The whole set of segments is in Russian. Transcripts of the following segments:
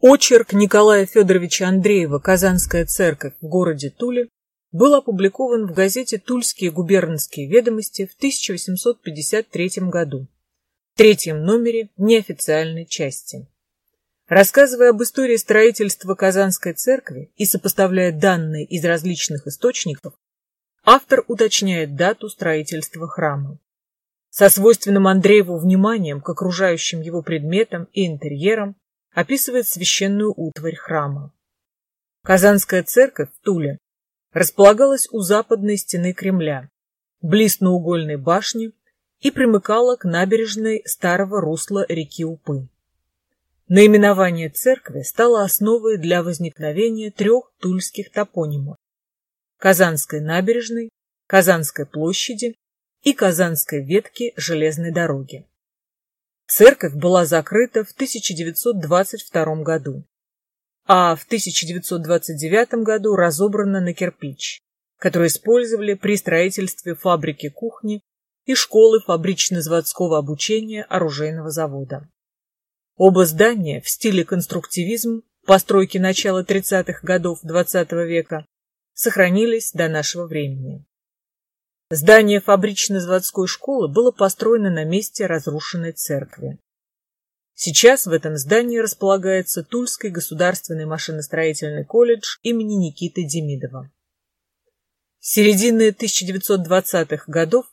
Очерк Николая Федоровича Андреева «Казанская церковь в городе Туле» был опубликован в газете «Тульские губернские ведомости» в 1853 году, в третьем номере неофициальной части. Рассказывая об истории строительства Казанской церкви и сопоставляя данные из различных источников, автор уточняет дату строительства храма. Со свойственным Андрееву вниманием к окружающим его предметам и интерьерам описывает священную утварь храма. Казанская церковь в Туле располагалась у западной стены Кремля, близ наугольной башни и примыкала к набережной старого русла реки Упы. Наименование церкви стало основой для возникновения трех тульских топонимов – Казанской набережной, Казанской площади и Казанской ветки железной дороги. Церковь была закрыта в 1922 году, а в 1929 году разобрана на кирпич, который использовали при строительстве фабрики кухни и школы фабрично-заводского обучения оружейного завода. Оба здания в стиле конструктивизм постройки начала 30-х годов XX -го века сохранились до нашего времени. Здание фабрично-заводской школы было построено на месте разрушенной церкви. Сейчас в этом здании располагается Тульский государственный машиностроительный колледж имени Никиты Демидова. С середины 1920-х годов,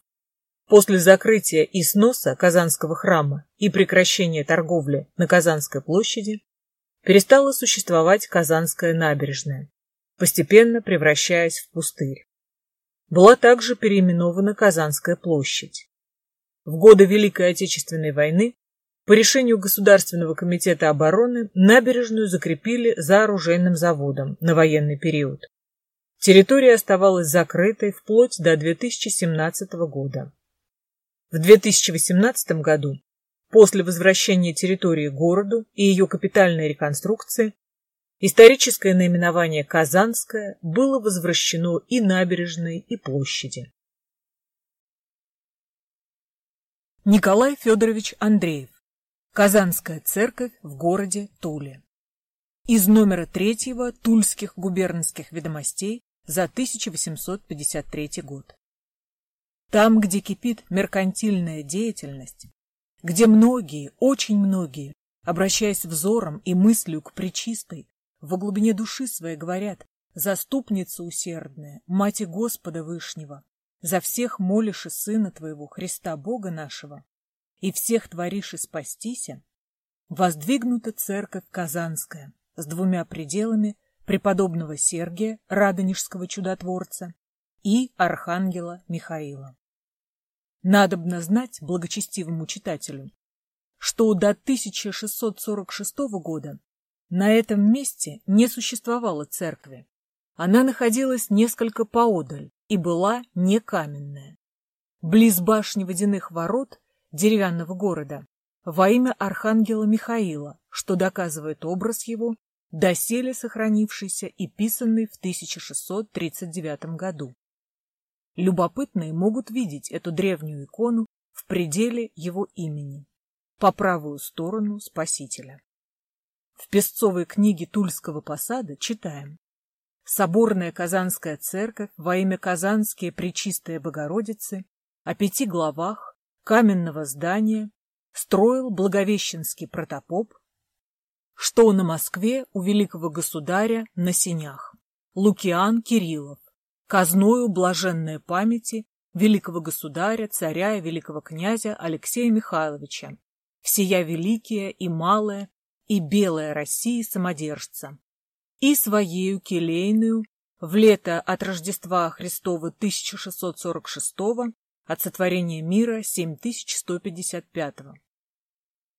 после закрытия и сноса Казанского храма и прекращения торговли на Казанской площади, перестала существовать Казанская набережная, постепенно превращаясь в пустырь была также переименована Казанская площадь. В годы Великой Отечественной войны по решению Государственного комитета обороны набережную закрепили за оружейным заводом на военный период. Территория оставалась закрытой вплоть до 2017 года. В 2018 году, после возвращения территории городу и ее капитальной реконструкции, Историческое наименование Казанская было возвращено и набережной, и площади. Николай Федорович Андреев. Казанская церковь в городе Туле. Из номера третьего Тульских губернских ведомостей за 1853 год. Там, где кипит меркантильная деятельность, где многие, очень многие, обращаясь взором и мыслью к Пречистой, во глубине души своей говорят, «Заступница усердная, Мати Господа Вышнего, за всех молишь и Сына Твоего, Христа Бога нашего, и всех творишь и спастися», воздвигнута церковь Казанская с двумя пределами преподобного Сергия, Радонежского чудотворца, и архангела Михаила. Надобно знать благочестивому читателю, что до 1646 года на этом месте не существовало церкви. Она находилась несколько поодаль и была не каменная. Близ башни водяных ворот деревянного города во имя архангела Михаила, что доказывает образ его, доселе сохранившийся и писанный в 1639 году. Любопытные могут видеть эту древнюю икону в пределе его имени, по правую сторону Спасителя. В песцовой книге Тульского посада читаем. Соборная Казанская церковь во имя Казанские Пречистая Богородицы о пяти главах каменного здания строил Благовещенский протопоп, что на Москве у великого государя на сенях. Лукиан Кириллов, казною блаженной памяти великого государя, царя и великого князя Алексея Михайловича, всея великие и малое и белая России самодержца, и своею келейную в лето от Рождества Христова 1646 от сотворения мира 7155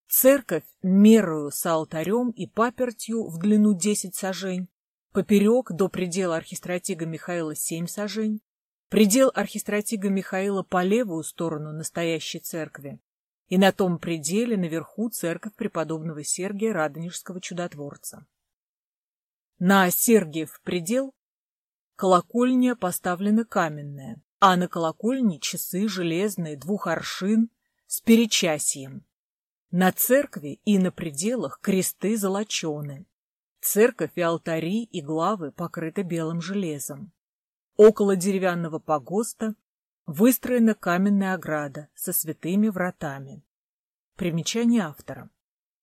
Церковь мерою с алтарем и папертью в длину 10 сажень, поперек до предела архистратига Михаила 7 сажень, предел архистратига Михаила по левую сторону настоящей церкви и на том пределе наверху церковь преподобного Сергия Радонежского чудотворца. На Сергиев предел колокольня поставлена каменная, а на колокольне часы железные двух аршин с перечасьем. На церкви и на пределах кресты золочены, Церковь и алтари и главы покрыты белым железом. Около деревянного погоста выстроена каменная ограда со святыми вратами. Примечание автора.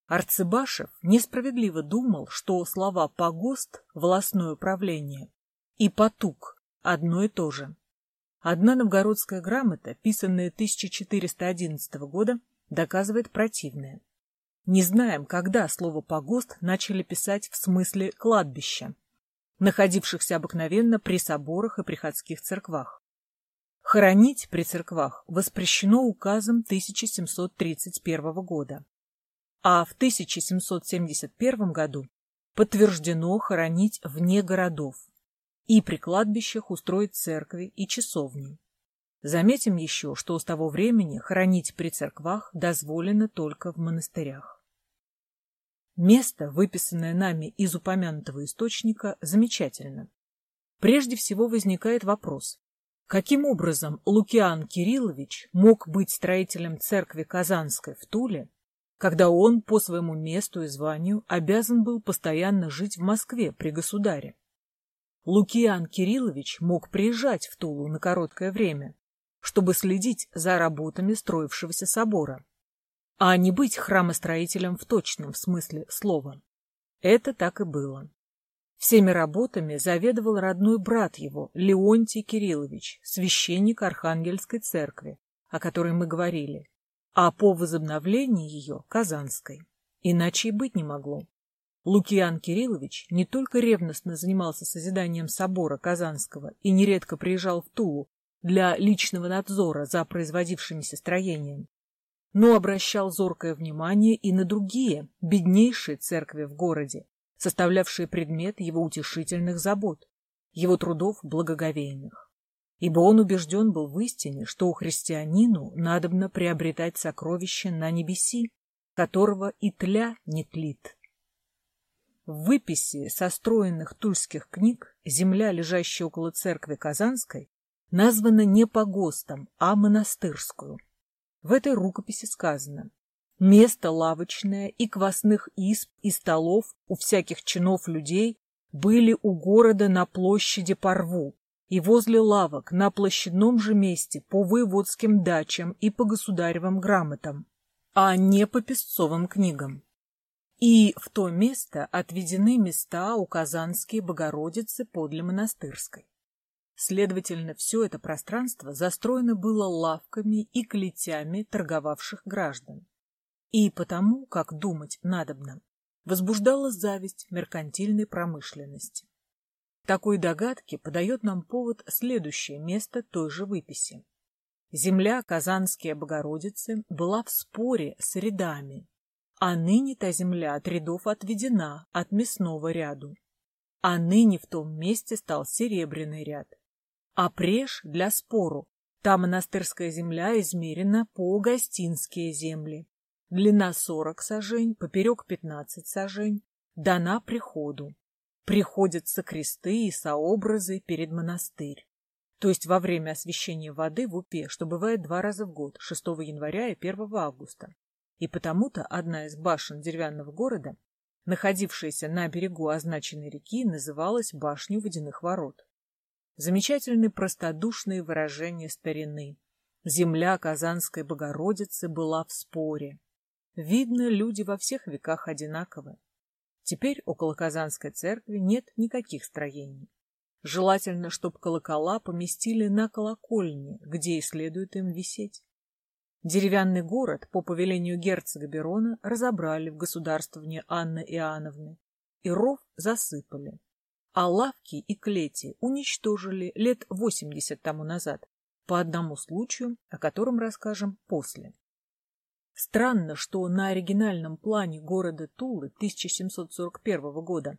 Арцебашев несправедливо думал, что слова «погост» — волосное управление и «потук» — одно и то же. Одна новгородская грамота, писанная 1411 года, доказывает противное. Не знаем, когда слово «погост» начали писать в смысле «кладбища», находившихся обыкновенно при соборах и приходских церквах. Хоронить при церквах воспрещено указом 1731 года, а в 1771 году подтверждено хоронить вне городов и при кладбищах устроить церкви и часовни. Заметим еще, что с того времени хоронить при церквах дозволено только в монастырях. Место, выписанное нами из упомянутого источника, замечательно. Прежде всего возникает вопрос, каким образом Лукиан Кириллович мог быть строителем церкви Казанской в Туле, когда он по своему месту и званию обязан был постоянно жить в Москве при государе? Лукиан Кириллович мог приезжать в Тулу на короткое время, чтобы следить за работами строившегося собора, а не быть храмостроителем в точном смысле слова. Это так и было. Всеми работами заведовал родной брат его, Леонтий Кириллович, священник Архангельской церкви, о которой мы говорили, а по возобновлении ее – Казанской. Иначе и быть не могло. Лукиан Кириллович не только ревностно занимался созиданием собора Казанского и нередко приезжал в Тулу для личного надзора за производившимися строениями, но обращал зоркое внимание и на другие, беднейшие церкви в городе, составлявшие предмет его утешительных забот, его трудов благоговейных. Ибо он убежден был в истине, что у христианину надобно приобретать сокровища на небеси, которого и тля не тлит. В выписи состроенных тульских книг земля, лежащая около церкви Казанской, названа не погостом, а монастырскую. В этой рукописи сказано «Место лавочное и квасных исп и столов у всяких чинов людей были у города на площади Порву и возле лавок на площадном же месте по воеводским дачам и по государевым грамотам, а не по песцовым книгам. И в то место отведены места у Казанские Богородицы подле монастырской. Следовательно, все это пространство застроено было лавками и клетями торговавших граждан. И потому, как думать надобно, возбуждала зависть меркантильной промышленности. Такой догадке подает нам повод следующее место той же выписи. Земля Казанские Богородицы была в споре с рядами, а ныне та земля от рядов отведена от мясного ряду. А ныне в том месте стал серебряный ряд. А преж для спору. Та монастырская земля измерена по гостинские земли. Длина сорок сажень, поперек пятнадцать сажень. Дана приходу. Приходятся кресты и сообразы перед монастырь. То есть во время освящения воды в Упе, что бывает два раза в год, 6 января и 1 августа и потому-то одна из башен деревянного города, находившаяся на берегу означенной реки, называлась башней водяных ворот. Замечательные простодушные выражения старины. Земля Казанской Богородицы была в споре. Видно, люди во всех веках одинаковы. Теперь около Казанской церкви нет никаких строений. Желательно, чтобы колокола поместили на колокольне, где и следует им висеть. Деревянный город по повелению герцога Берона разобрали в государствовне Анны Иоанновны, и ров засыпали, а лавки и клети уничтожили лет 80 тому назад, по одному случаю, о котором расскажем после. Странно, что на оригинальном плане города Тулы 1741 года,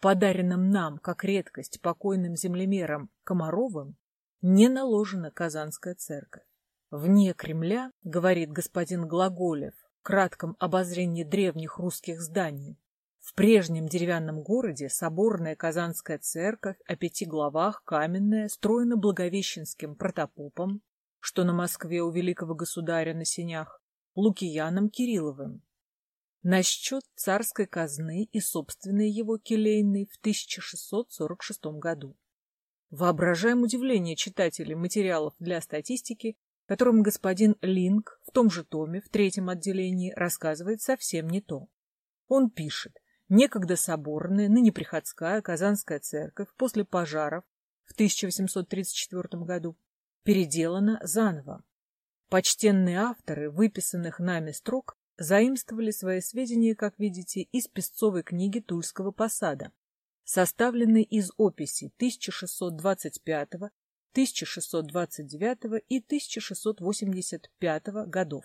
подаренном нам как редкость покойным землемерам Комаровым, не наложена Казанская церковь. Вне Кремля, говорит господин Глаголев, в кратком обозрении древних русских зданий, в прежнем деревянном городе соборная Казанская церковь о пяти главах каменная строена Благовещенским протопопом, что на Москве у великого государя на сенях, Лукияном Кирилловым. на счет царской казны и собственной его келейной в 1646 году. Воображаем удивление читателей материалов для статистики, которым господин Линк в том же томе в третьем отделении рассказывает совсем не то. Он пишет, некогда соборная, ныне приходская Казанская церковь после пожаров в 1834 году переделана заново. Почтенные авторы выписанных нами строк заимствовали свои сведения, как видите, из песцовой книги Тульского посада, составленной из описей 1625, 1629 и 1685 годов,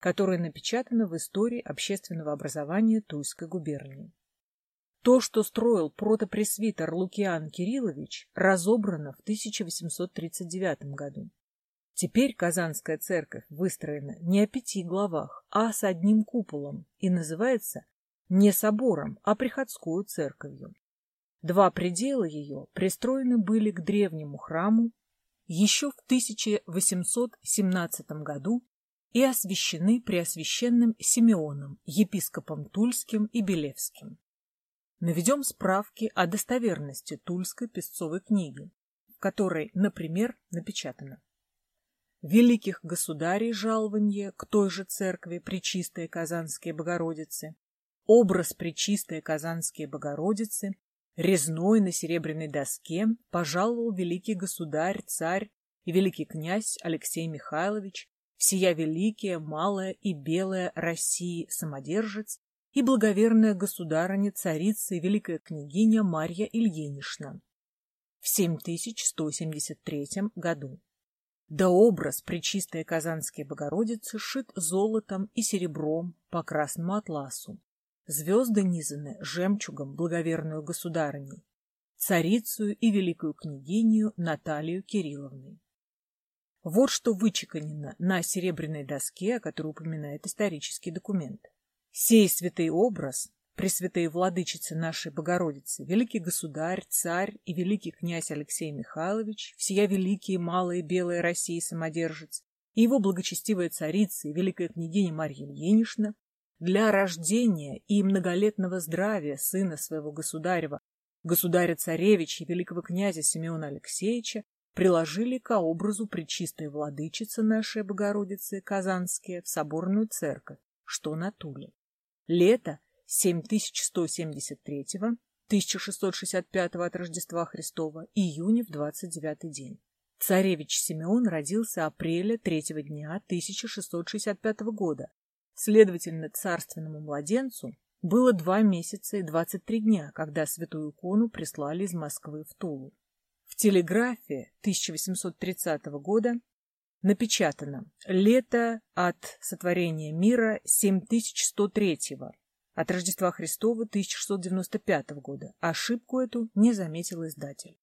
которая напечатана в истории общественного образования Тульской губернии. То, что строил протопресвитер Лукиан Кириллович, разобрано в 1839 году. Теперь Казанская церковь выстроена не о пяти главах, а с одним куполом и называется не собором, а приходскую церковью. Два предела ее пристроены были к древнему храму еще в 1817 году и освящены Преосвященным Симеоном, епископом Тульским и Белевским. Наведем справки о достоверности Тульской песцовой книги, в которой, например, напечатано великих государей жалование к той же церкви Пречистой Казанской Богородицы, образ Пречистой Казанской Богородицы, резной на серебряной доске пожаловал великий государь, царь и великий князь Алексей Михайлович, всея великая, малая и белая России самодержец и благоверная государыня, царица и великая княгиня Марья Ильинична в 7173 году. Да образ Пречистой Казанской Богородицы шит золотом и серебром по красному атласу. Звезды низаны жемчугом благоверную государыней, царицу и великую княгиню Наталью Кирилловной. Вот что вычеканено на серебряной доске, о которой упоминает исторический документ. Сей святый образ Пресвятые владычицы нашей Богородицы, великий государь, царь и великий князь Алексей Михайлович, всея великие малые белые России самодержец, и его благочестивая царица и великая княгиня Марья Ильинична для рождения и многолетного здравия сына своего государева, государя-царевича и великого князя Симеона Алексеевича, приложили к образу пречистой владычицы нашей Богородицы Казанские в соборную церковь, что на Туле. Лето 7173 1665 от Рождества Христова, июня в 29 день. Царевич Симеон родился апреля третьего дня 1665 года. Следовательно, царственному младенцу было два месяца и 23 дня, когда святую икону прислали из Москвы в Тулу. В телеграфе 1830 года напечатано «Лето от сотворения мира 7103 от Рождества Христова 1695 года. Ошибку эту не заметил издатель.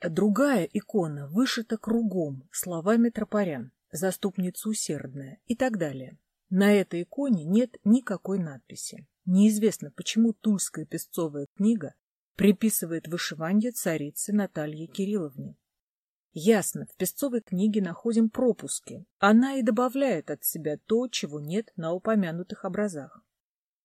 Другая икона вышита кругом словами тропаря, заступница усердная и так далее. На этой иконе нет никакой надписи. Неизвестно, почему Тульская песцовая книга приписывает вышивание царицы Наталье Кирилловне. Ясно, в песцовой книге находим пропуски. Она и добавляет от себя то, чего нет на упомянутых образах.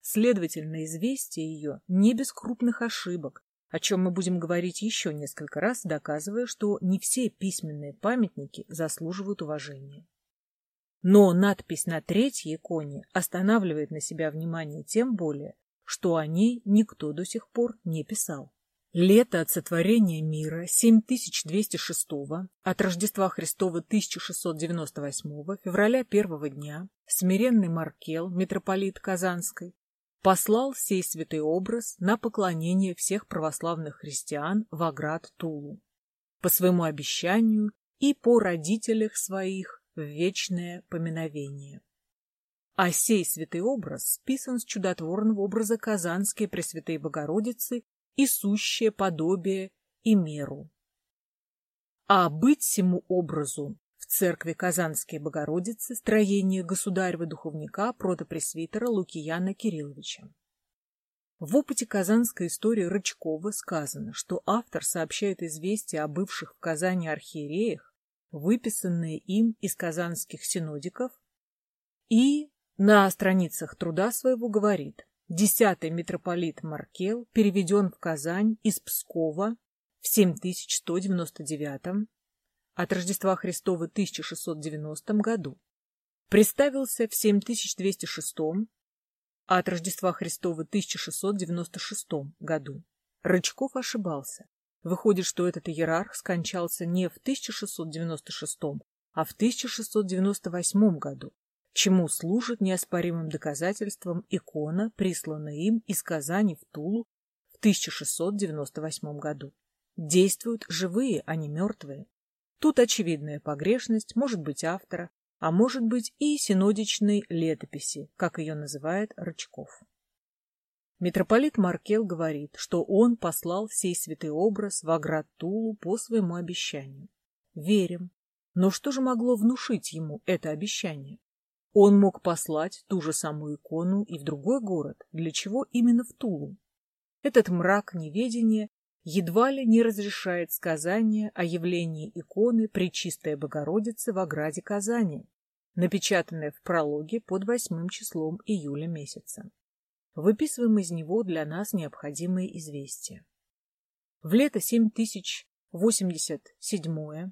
Следовательно, известие ее не без крупных ошибок, о чем мы будем говорить еще несколько раз, доказывая, что не все письменные памятники заслуживают уважения. Но надпись на третьей иконе останавливает на себя внимание тем более, что о ней никто до сих пор не писал. Лето от сотворения мира 7206 от Рождества Христова 1698 февраля первого дня смиренный Маркел, митрополит Казанской, послал сей святый образ на поклонение всех православных христиан в Аград Тулу, по своему обещанию и по родителях своих в вечное поминовение. А сей святый образ списан с чудотворного образа Казанской Пресвятой Богородицы и сущее подобие и меру. А быть всему образу церкви Казанской Богородицы строение государева духовника протопресвитера Лукияна Кирилловича. В опыте казанской истории Рычкова сказано, что автор сообщает известия о бывших в Казани архиереях, выписанные им из казанских синодиков, и На страницах труда своего говорит, десятый митрополит Маркел переведен в Казань из Пскова в 7199 от Рождества Христова 1690 году. Представился в 7206 а от Рождества Христова 1696 году. Рычков ошибался. Выходит, что этот иерарх скончался не в 1696, а в 1698 году, чему служит неоспоримым доказательством икона, присланная им из Казани в Тулу в 1698 году. Действуют живые, а не мертвые. Тут очевидная погрешность, может быть, автора, а может быть и синодичной летописи, как ее называет Рычков. Митрополит Маркел говорит, что он послал сей святый образ в Аград Тулу по своему обещанию. Верим. Но что же могло внушить ему это обещание? Он мог послать ту же самую икону и в другой город, для чего именно в Тулу. Этот мрак неведения едва ли не разрешает сказание о явлении иконы Пречистой Богородицы в ограде Казани, напечатанное в прологе под восьмым числом июля месяца. Выписываем из него для нас необходимые известия. В лето 7087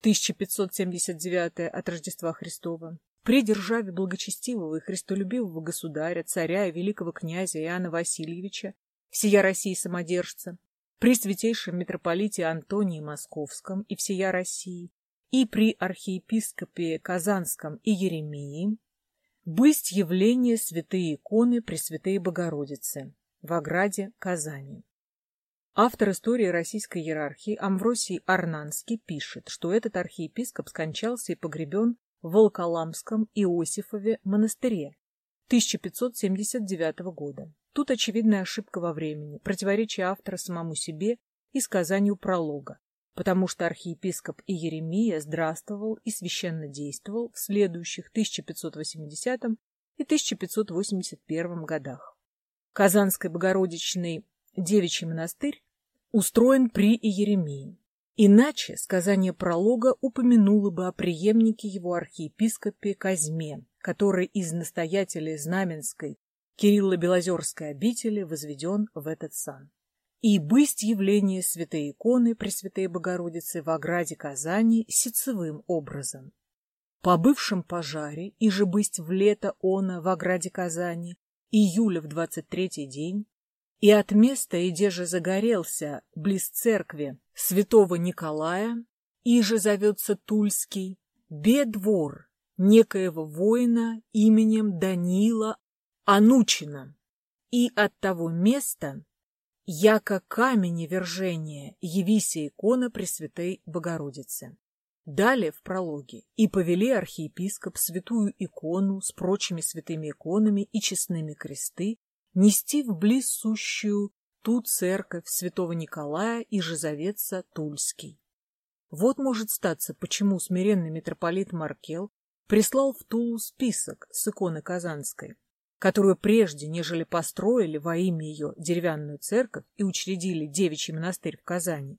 1579 от Рождества Христова при державе благочестивого и христолюбивого государя, царя и великого князя Иоанна Васильевича, всея России самодержца, при святейшем митрополите Антонии Московском и всея России, и при архиепископе Казанском и Еремии быть явление святые иконы Пресвятые Богородицы в ограде Казани. Автор истории российской иерархии Амвросий Арнанский пишет, что этот архиепископ скончался и погребен в Волколамском Иосифове монастыре 1579 года. Тут очевидная ошибка во времени, противоречие автора самому себе и сказанию пролога, потому что архиепископ Иеремия здравствовал и священно действовал в следующих 1580 и 1581 годах. Казанский Богородичный девичий монастырь устроен при Иеремии. Иначе сказание пролога упомянуло бы о преемнике его архиепископе Казьме, который из настоятелей Знаменской Кирилло-Белозерской обители возведен в этот сан и бысть явление святой иконы Пресвятой Богородицы в ограде Казани сицевым образом. По бывшем пожаре, и же бысть в лето она в ограде Казани, июля в двадцать третий день, и от места, где же загорелся, близ церкви святого Николая, и же зовется Тульский, бедвор некоего воина именем Данила Анучина, и от того места Яко камень вержения, явися икона Пресвятой Богородицы. Далее в прологе «И повели архиепископ святую икону с прочими святыми иконами и честными кресты нести в близсущую ту церковь святого Николая и Жизоветца Тульский». Вот может статься, почему смиренный митрополит Маркел прислал в Тулу список с иконы Казанской, которую прежде, нежели построили во имя ее деревянную церковь и учредили девичий монастырь в Казани,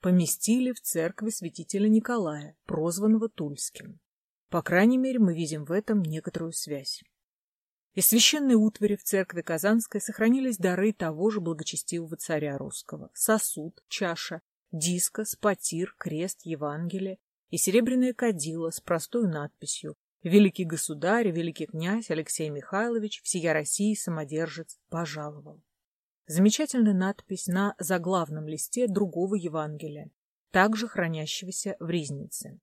поместили в церкви святителя Николая, прозванного Тульским. По крайней мере, мы видим в этом некоторую связь. Из священной утвари в церкви Казанской сохранились дары того же благочестивого царя русского – сосуд, чаша, дискос, потир, крест, Евангелие и серебряное кадило с простой надписью Великий государь, великий князь Алексей Михайлович, всея России самодержец, пожаловал. Замечательная надпись на заглавном листе другого Евангелия, также хранящегося в Ризнице.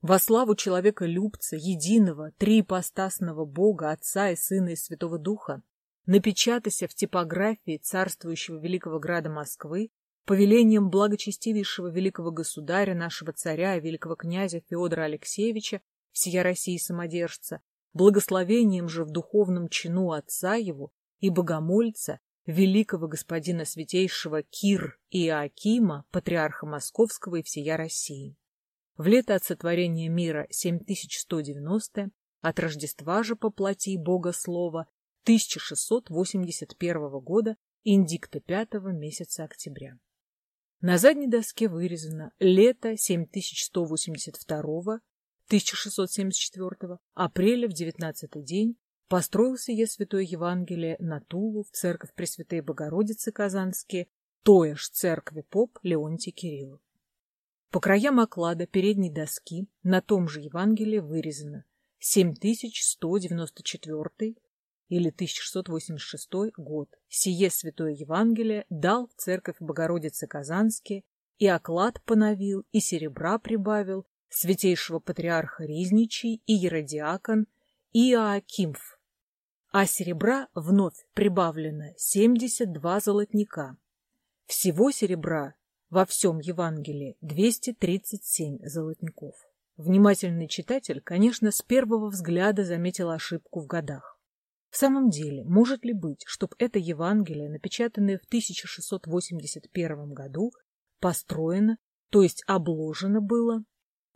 Во славу человека-любца, единого, триипостасного Бога, Отца и Сына и Святого Духа, напечатайся в типографии царствующего великого града Москвы повелением благочестивейшего великого государя, нашего царя и великого князя Феодора Алексеевича всея России самодержца, благословением же в духовном чину отца его и богомольца, великого господина святейшего Кир Иоакима, патриарха Московского и всея России. В лето от сотворения мира 7190, от Рождества же по плоти Бога Слова 1681 года, индикта 5 месяца октября. На задней доске вырезано лето 7182 1674 апреля в девятнадцатый день построился я Святое Евангелие на Тулу в церковь Пресвятой Богородицы Казанские, тоя ж церкви поп Леонтий Кириллов. По краям оклада передней доски на том же Евангелии вырезано 7194 или 1686 год. Сие Святое Евангелие дал в церковь Богородицы Казанские и оклад поновил, и серебра прибавил святейшего патриарха Ризничий и еродиакон Иоакимф. А серебра вновь прибавлено 72 золотника. Всего серебра во всем Евангелии 237 золотников. Внимательный читатель, конечно, с первого взгляда заметил ошибку в годах. В самом деле, может ли быть, чтобы это Евангелие, напечатанное в 1681 году, построено, то есть обложено было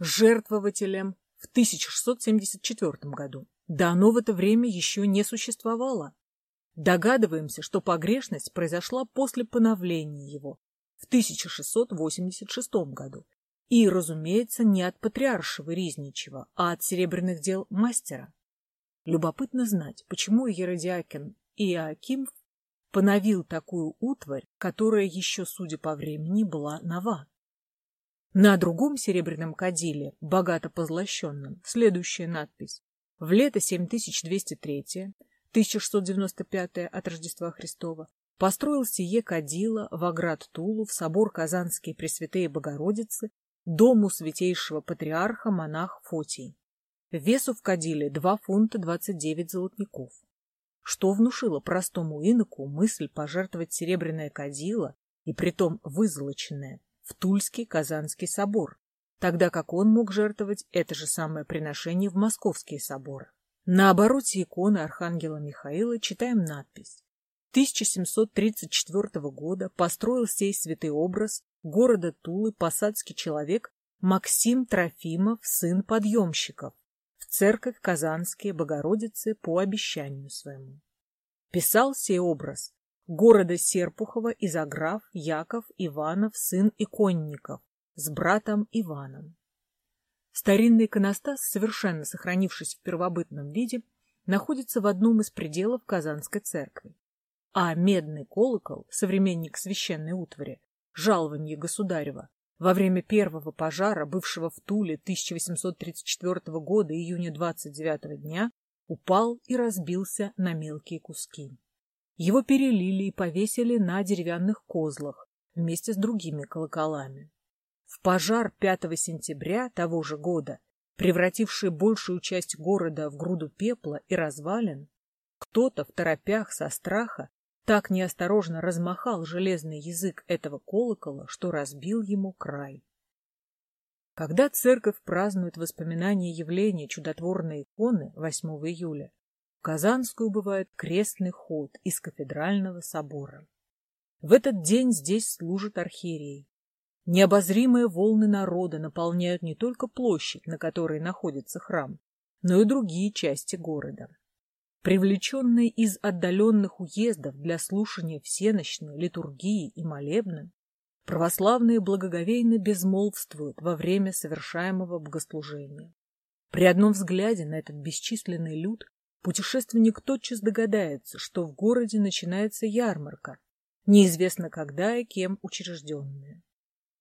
жертвователем в 1674 году? Да оно в это время еще не существовало. Догадываемся, что погрешность произошла после поновления его в 1686 году и, разумеется, не от патриаршего Ризничева, а от серебряных дел мастера. Любопытно знать, почему Еродиакин Иоаким поновил такую утварь, которая еще, судя по времени, была нова. На другом серебряном кадиле, богато позлощенном, следующая надпись. В лето 7203, 1695 от Рождества Христова, построил сие кадило в оград Тулу в собор Казанские Пресвятые Богородицы дому святейшего патриарха монах Фотий. Весу в кадиле 2 фунта 29 золотников. Что внушило простому иноку мысль пожертвовать серебряное кадило, и притом вызолоченное, Тульский Казанский собор, тогда как он мог жертвовать это же самое приношение в московские соборы. На обороте иконы Архангела Михаила читаем надпись 1734 года построил сей святый образ города Тулы посадский человек Максим Трофимов, сын подъемщиков, в церковь Казанские Богородицы по обещанию своему. Писал сей образ города Серпухова Изограф Яков Иванов, сын Иконников, с братом Иваном. Старинный иконостас, совершенно сохранившись в первобытном виде, находится в одном из пределов Казанской церкви а медный колокол, современник священной утвари, жалование государева, во время первого пожара, бывшего в Туле 1834 года июня 29 дня, упал и разбился на мелкие куски. Его перелили и повесили на деревянных козлах вместе с другими колоколами. В пожар 5 сентября того же года, превративший большую часть города в груду пепла и развалин, кто-то в торопях со страха так неосторожно размахал железный язык этого колокола, что разбил ему край. Когда церковь празднует воспоминания явления чудотворной иконы 8 июля, Казанскую бывает крестный ход из кафедрального собора. В этот день здесь служит архиерей. Необозримые волны народа наполняют не только площадь, на которой находится храм, но и другие части города. Привлеченные из отдаленных уездов для слушания всеночной литургии и молебна, православные благоговейно безмолвствуют во время совершаемого богослужения. При одном взгляде на этот бесчисленный люд путешественник тотчас догадается, что в городе начинается ярмарка, неизвестно когда и кем учрежденная.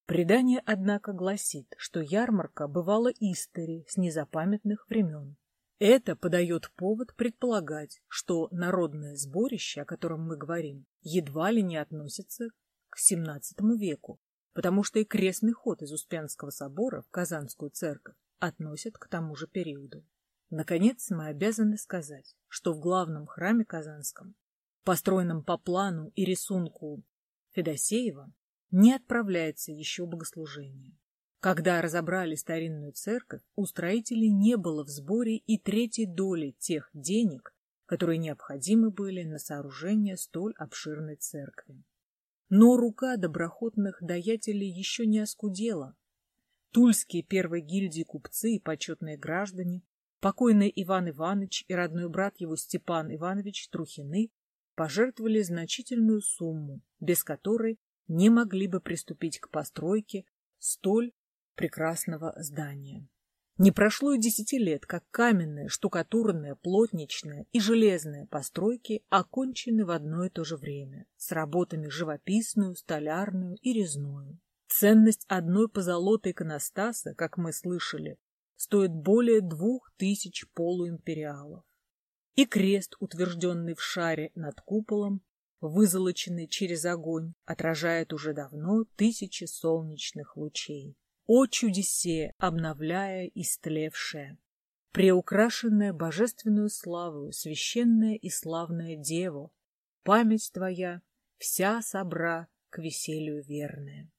Предание, однако, гласит, что ярмарка бывала истори с незапамятных времен. Это подает повод предполагать, что народное сборище, о котором мы говорим, едва ли не относится к XVII веку, потому что и крестный ход из Успенского собора в Казанскую церковь относят к тому же периоду. Наконец, мы обязаны сказать, что в главном храме Казанском, построенном по плану и рисунку Федосеева, не отправляется еще богослужение. Когда разобрали старинную церковь, у строителей не было в сборе и третьей доли тех денег, которые необходимы были на сооружение столь обширной церкви. Но рука доброхотных даятелей еще не оскудела. Тульские первой гильдии купцы и почетные граждане, покойный Иван Иванович и родной брат его Степан Иванович Трухины пожертвовали значительную сумму, без которой не могли бы приступить к постройке столь прекрасного здания. Не прошло и десяти лет, как каменные, штукатурные, плотничные и железные постройки окончены в одно и то же время, с работами живописную, столярную и резную. Ценность одной позолоты иконостаса, как мы слышали, стоит более двух тысяч полуимпериалов. И крест, утвержденный в шаре над куполом, вызолоченный через огонь, отражает уже давно тысячи солнечных лучей. О чудесе, обновляя истлевшее! Преукрашенная божественную славу, священная и славная Дева, память твоя вся собра к веселью верная.